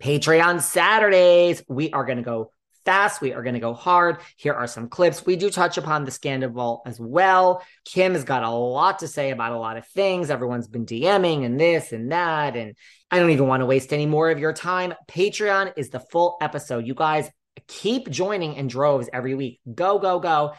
Patreon Saturdays. We are going to go fast. We are going to go hard. Here are some clips. We do touch upon the scandal as well. Kim has got a lot to say about a lot of things. Everyone's been DMing and this and that. And I don't even want to waste any more of your time. Patreon is the full episode. You guys keep joining in droves every week. Go, go, go.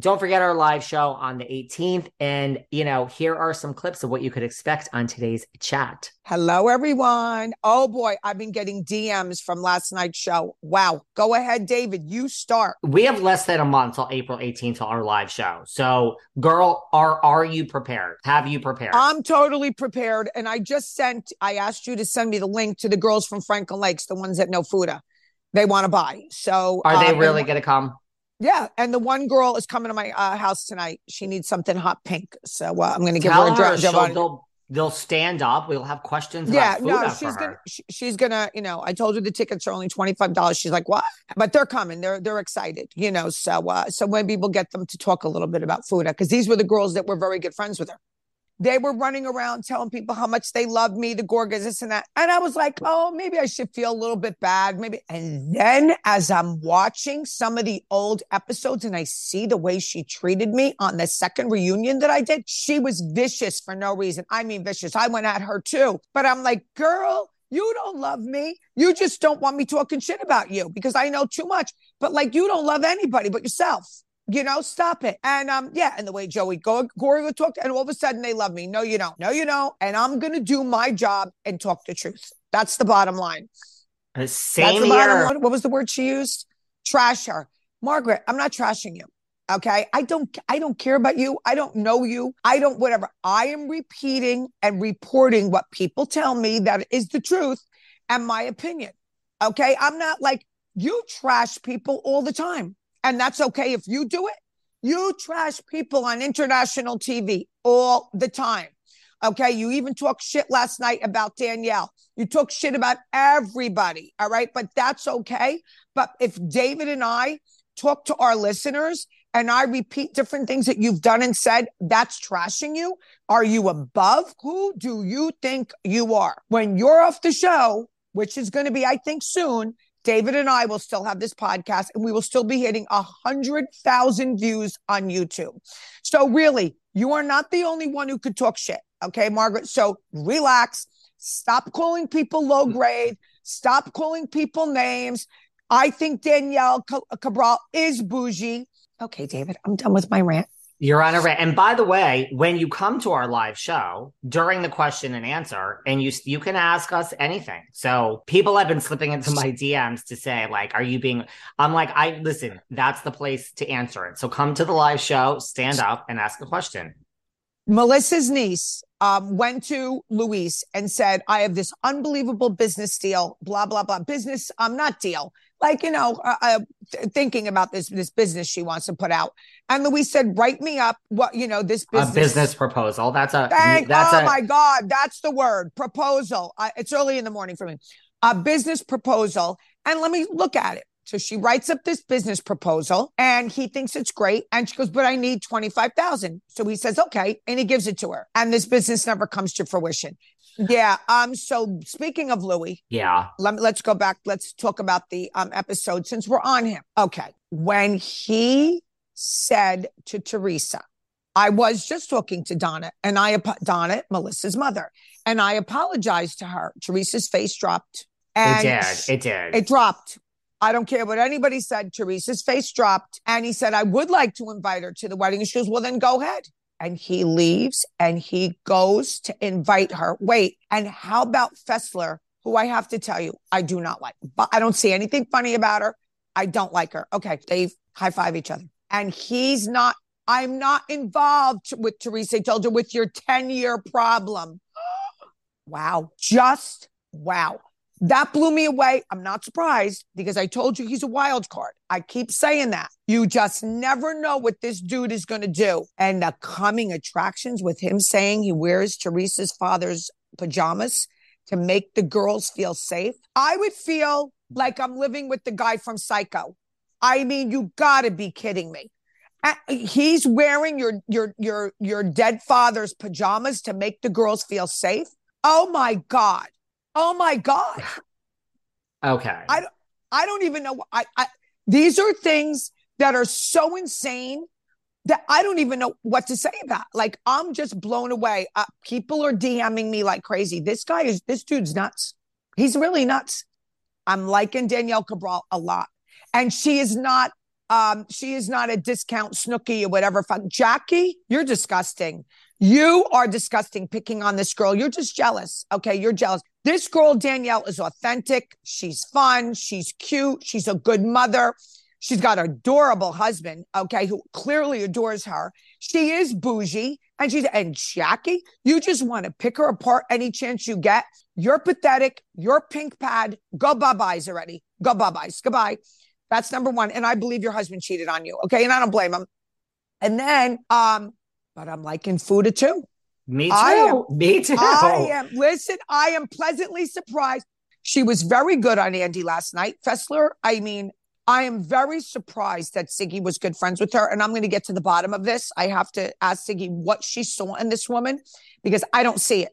Don't forget our live show on the 18th. And, you know, here are some clips of what you could expect on today's chat. Hello, everyone. Oh boy, I've been getting DMs from last night's show. Wow. Go ahead, David. You start. We have less than a month till April 18th till our live show. So, girl, are are you prepared? Have you prepared? I'm totally prepared. And I just sent, I asked you to send me the link to the girls from Franklin Lakes, the ones that know Fuda. They want to buy. So, are they um, really going to come? Yeah, and the one girl is coming to my uh, house tonight. She needs something hot pink, so uh, I'm going to give her a dra- they'll they'll stand up. We'll have questions. Yeah, about food no, she's gonna she, she's gonna you know I told her the tickets are only twenty five dollars. She's like, what? But they're coming. They're they're excited. You know, so uh, so maybe we'll get them to talk a little bit about Fuda because these were the girls that were very good friends with her. They were running around telling people how much they love me, the Gorgas, this and that. And I was like, oh, maybe I should feel a little bit bad. Maybe. And then as I'm watching some of the old episodes and I see the way she treated me on the second reunion that I did, she was vicious for no reason. I mean, vicious. I went at her too. But I'm like, girl, you don't love me. You just don't want me talking shit about you because I know too much. But like, you don't love anybody but yourself. You know, stop it. And um, yeah, and the way Joey Go- Gorga would talk, and all of a sudden they love me. No, you don't. No, you don't. And I'm gonna do my job and talk the truth. That's the bottom line. Uh, That's the bottom line. What was the word she used? Trash her. Margaret, I'm not trashing you. Okay. I don't I don't care about you. I don't know you. I don't whatever. I am repeating and reporting what people tell me that is the truth and my opinion. Okay. I'm not like you trash people all the time. And that's okay if you do it. You trash people on international TV all the time. Okay. You even talk shit last night about Danielle. You talk shit about everybody. All right. But that's okay. But if David and I talk to our listeners and I repeat different things that you've done and said, that's trashing you. Are you above? Who do you think you are? When you're off the show, which is going to be, I think, soon, David and I will still have this podcast and we will still be hitting a hundred thousand views on YouTube. So really, you are not the only one who could talk shit. Okay, Margaret. So relax. Stop calling people low grade. Stop calling people names. I think Danielle Cabral is bougie. Okay, David, I'm done with my rant. You're on a rant. And by the way, when you come to our live show during the question and answer, and you you can ask us anything. So people have been slipping into my DMs to say, like, are you being? I'm like, I listen. That's the place to answer it. So come to the live show, stand up, and ask a question. Melissa's niece um, went to Luis and said, I have this unbelievable business deal, blah, blah, blah. Business, I'm um, not deal, like, you know, uh, uh, thinking about this, this business she wants to put out. And Luis said, write me up what, you know, this business. A business proposal. That's a Thank, that's oh a my God, that's the word proposal. I, it's early in the morning for me. A business proposal. And let me look at it. So she writes up this business proposal and he thinks it's great. And she goes, but I need 25,000. So he says, okay. And he gives it to her. And this business never comes to fruition. Yeah. Um, so speaking of Luis, yeah. let me, let's go back. Let's talk about the um, episode since we're on him. Okay. When he said to Teresa, I was just talking to Donna and I, Donna, Melissa's mother, and I apologized to her. Teresa's face dropped. And it did. It did. It dropped. I don't care what anybody said. Teresa's face dropped. And he said, I would like to invite her to the wedding. And she goes, Well, then go ahead. And he leaves and he goes to invite her. Wait, and how about Fessler, who I have to tell you, I do not like, but I don't see anything funny about her. I don't like her. Okay, they high five each other. And he's not, I'm not involved with Teresa. Her with your 10 year problem. wow. Just wow. That blew me away. I'm not surprised because I told you he's a wild card. I keep saying that. You just never know what this dude is going to do. And the coming attractions with him saying he wears Teresa's father's pajamas to make the girls feel safe. I would feel like I'm living with the guy from Psycho. I mean, you got to be kidding me. He's wearing your your your your dead father's pajamas to make the girls feel safe. Oh my god. Oh my god. Okay. I don't I don't even know I, I these are things that are so insane that I don't even know what to say about. Like I'm just blown away. Uh, people are DMing me like crazy. This guy is this dude's nuts. He's really nuts. I'm liking Danielle Cabral a lot, and she is not. Um, she is not a discount Snooki or whatever. Fuck Jackie, you're disgusting. You are disgusting picking on this girl. You're just jealous. Okay, you're jealous. This girl Danielle is authentic. She's fun. She's cute. She's a good mother. She's got an adorable husband, okay, who clearly adores her. She is bougie. And she's, and Jackie, you just want to pick her apart any chance you get. You're pathetic. You're pink pad. Go bye byes already. Go bye byes. Goodbye. That's number one. And I believe your husband cheated on you. Okay. And I don't blame him. And then, um, but I'm liking Fuda too. Me too. Am, Me too. I am. Listen, I am pleasantly surprised. She was very good on Andy last night. Fessler, I mean, I am very surprised that Siggy was good friends with her. And I'm going to get to the bottom of this. I have to ask Siggy what she saw in this woman because I don't see it.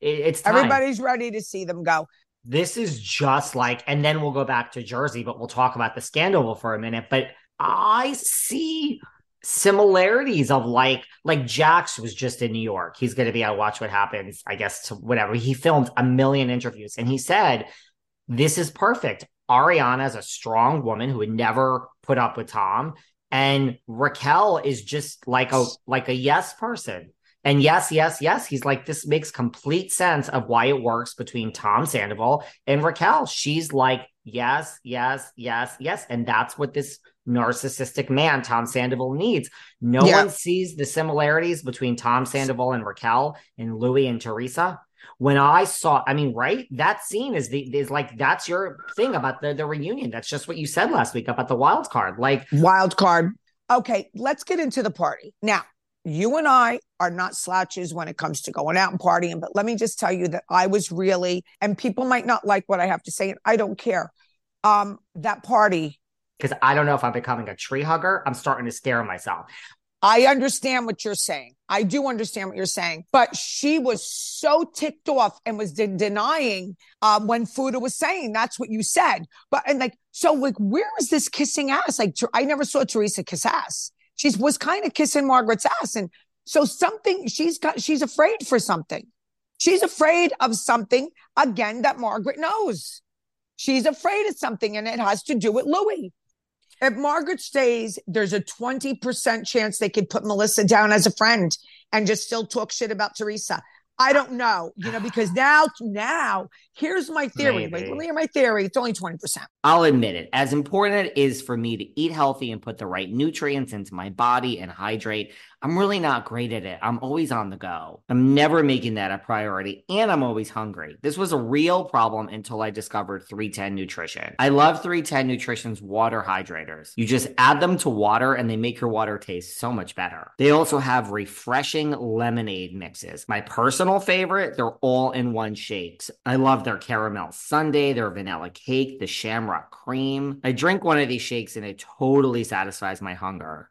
It's time. everybody's ready to see them go. This is just like, and then we'll go back to Jersey, but we'll talk about the scandal for a minute. But I see similarities of like like Jax was just in New York. He's going to be on Watch What Happens, I guess, to whatever. He filmed a million interviews and he said, This is perfect. Ariana is a strong woman who would never put up with Tom. And Raquel is just like a like a yes person. And yes, yes, yes, he's like, this makes complete sense of why it works between Tom Sandoval and Raquel. She's like, yes, yes, yes, yes. And that's what this narcissistic man, Tom Sandoval, needs. No yeah. one sees the similarities between Tom Sandoval and Raquel and Luis and Teresa when I saw, I mean, right, that scene is the is like that's your thing about the the reunion. That's just what you said last week about the wild card. Like wild card. Okay, let's get into the party now. You and I are not slouches when it comes to going out and partying, but let me just tell you that I was really, and people might not like what I have to say, and I don't care. Um, that party because I don't know if I'm becoming a tree hugger. I'm starting to scare myself. I understand what you're saying. I do understand what you're saying, but she was so ticked off and was de- denying um, when Fuda was saying that's what you said. But and like, so like, where is this kissing ass? Like, I never saw Teresa kiss ass. She was kind of kissing Margaret's ass, and so something she's got. She's afraid for something. She's afraid of something again that Margaret knows. She's afraid of something, and it has to do with Luis. If Margaret stays, there's a 20% chance they could put Melissa down as a friend and just still talk shit about Teresa. I don't know, you know, because now, now, here's my theory. Maybe. Let me hear my theory. It's only 20%. I'll admit it. As important it is for me to eat healthy and put the right nutrients into my body and hydrate, I'm really not great at it. I'm always on the go. I'm never making that a priority, and I'm always hungry. This was a real problem until I discovered 310 Nutrition. I love 310 Nutrition's water hydrators. You just add them to water, and they make your water taste so much better. They also have refreshing lemonade mixes. My personal favorite, they're all in one shakes. I love their caramel sundae, their vanilla cake, the shamrock cream. I drink one of these shakes, and it totally satisfies my hunger.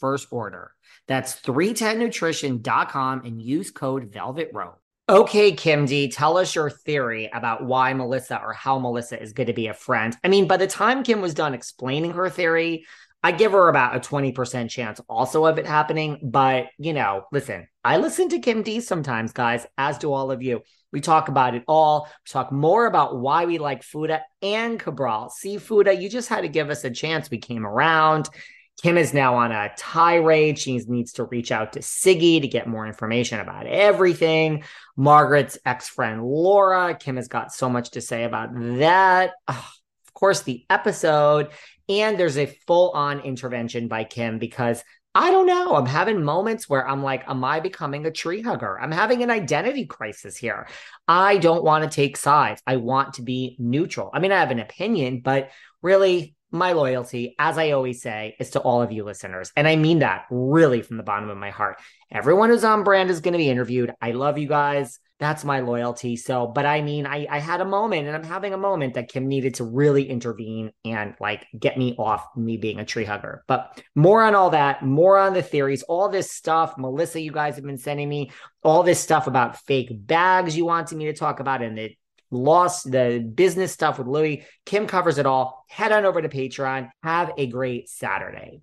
first order. That's 310nutrition.com and use code Velvet Rope. Okay, Kim D, tell us your theory about why Melissa or how Melissa is going to be a friend. I mean, by the time Kim was done explaining her theory, I give her about a 20% chance also of it happening. But, you know, listen, I listen to Kim D sometimes, guys, as do all of you. We talk about it all. We talk more about why we like Fuda and Cabral. See, Fuda, you just had to give us a chance. We came around. Kim is now on a tirade. She needs to reach out to Siggy to get more information about everything. Margaret's ex friend Laura. Kim has got so much to say about that. Ah, of course, the episode. And there's a full on intervention by Kim because I don't know. I'm having moments where I'm like, am I becoming a tree hugger? I'm having an identity crisis here. I don't want to take sides. I want to be neutral. I mean, I have an opinion, but really, my loyalty, as I always say, is to all of you listeners. And I mean that really from the bottom of my heart. Everyone who's on brand is going to be interviewed. I love you guys. That's my loyalty. So, but I mean, I, I had a moment and I'm having a moment that Kim needed to really intervene and like get me off me being a tree hugger. But more on all that, more on the theories, all this stuff. Melissa, you guys have been sending me all this stuff about fake bags you wanted me to talk about and the loss, the business stuff with Luis. Kim covers it all. Head on over to Patreon. Have a great Saturday.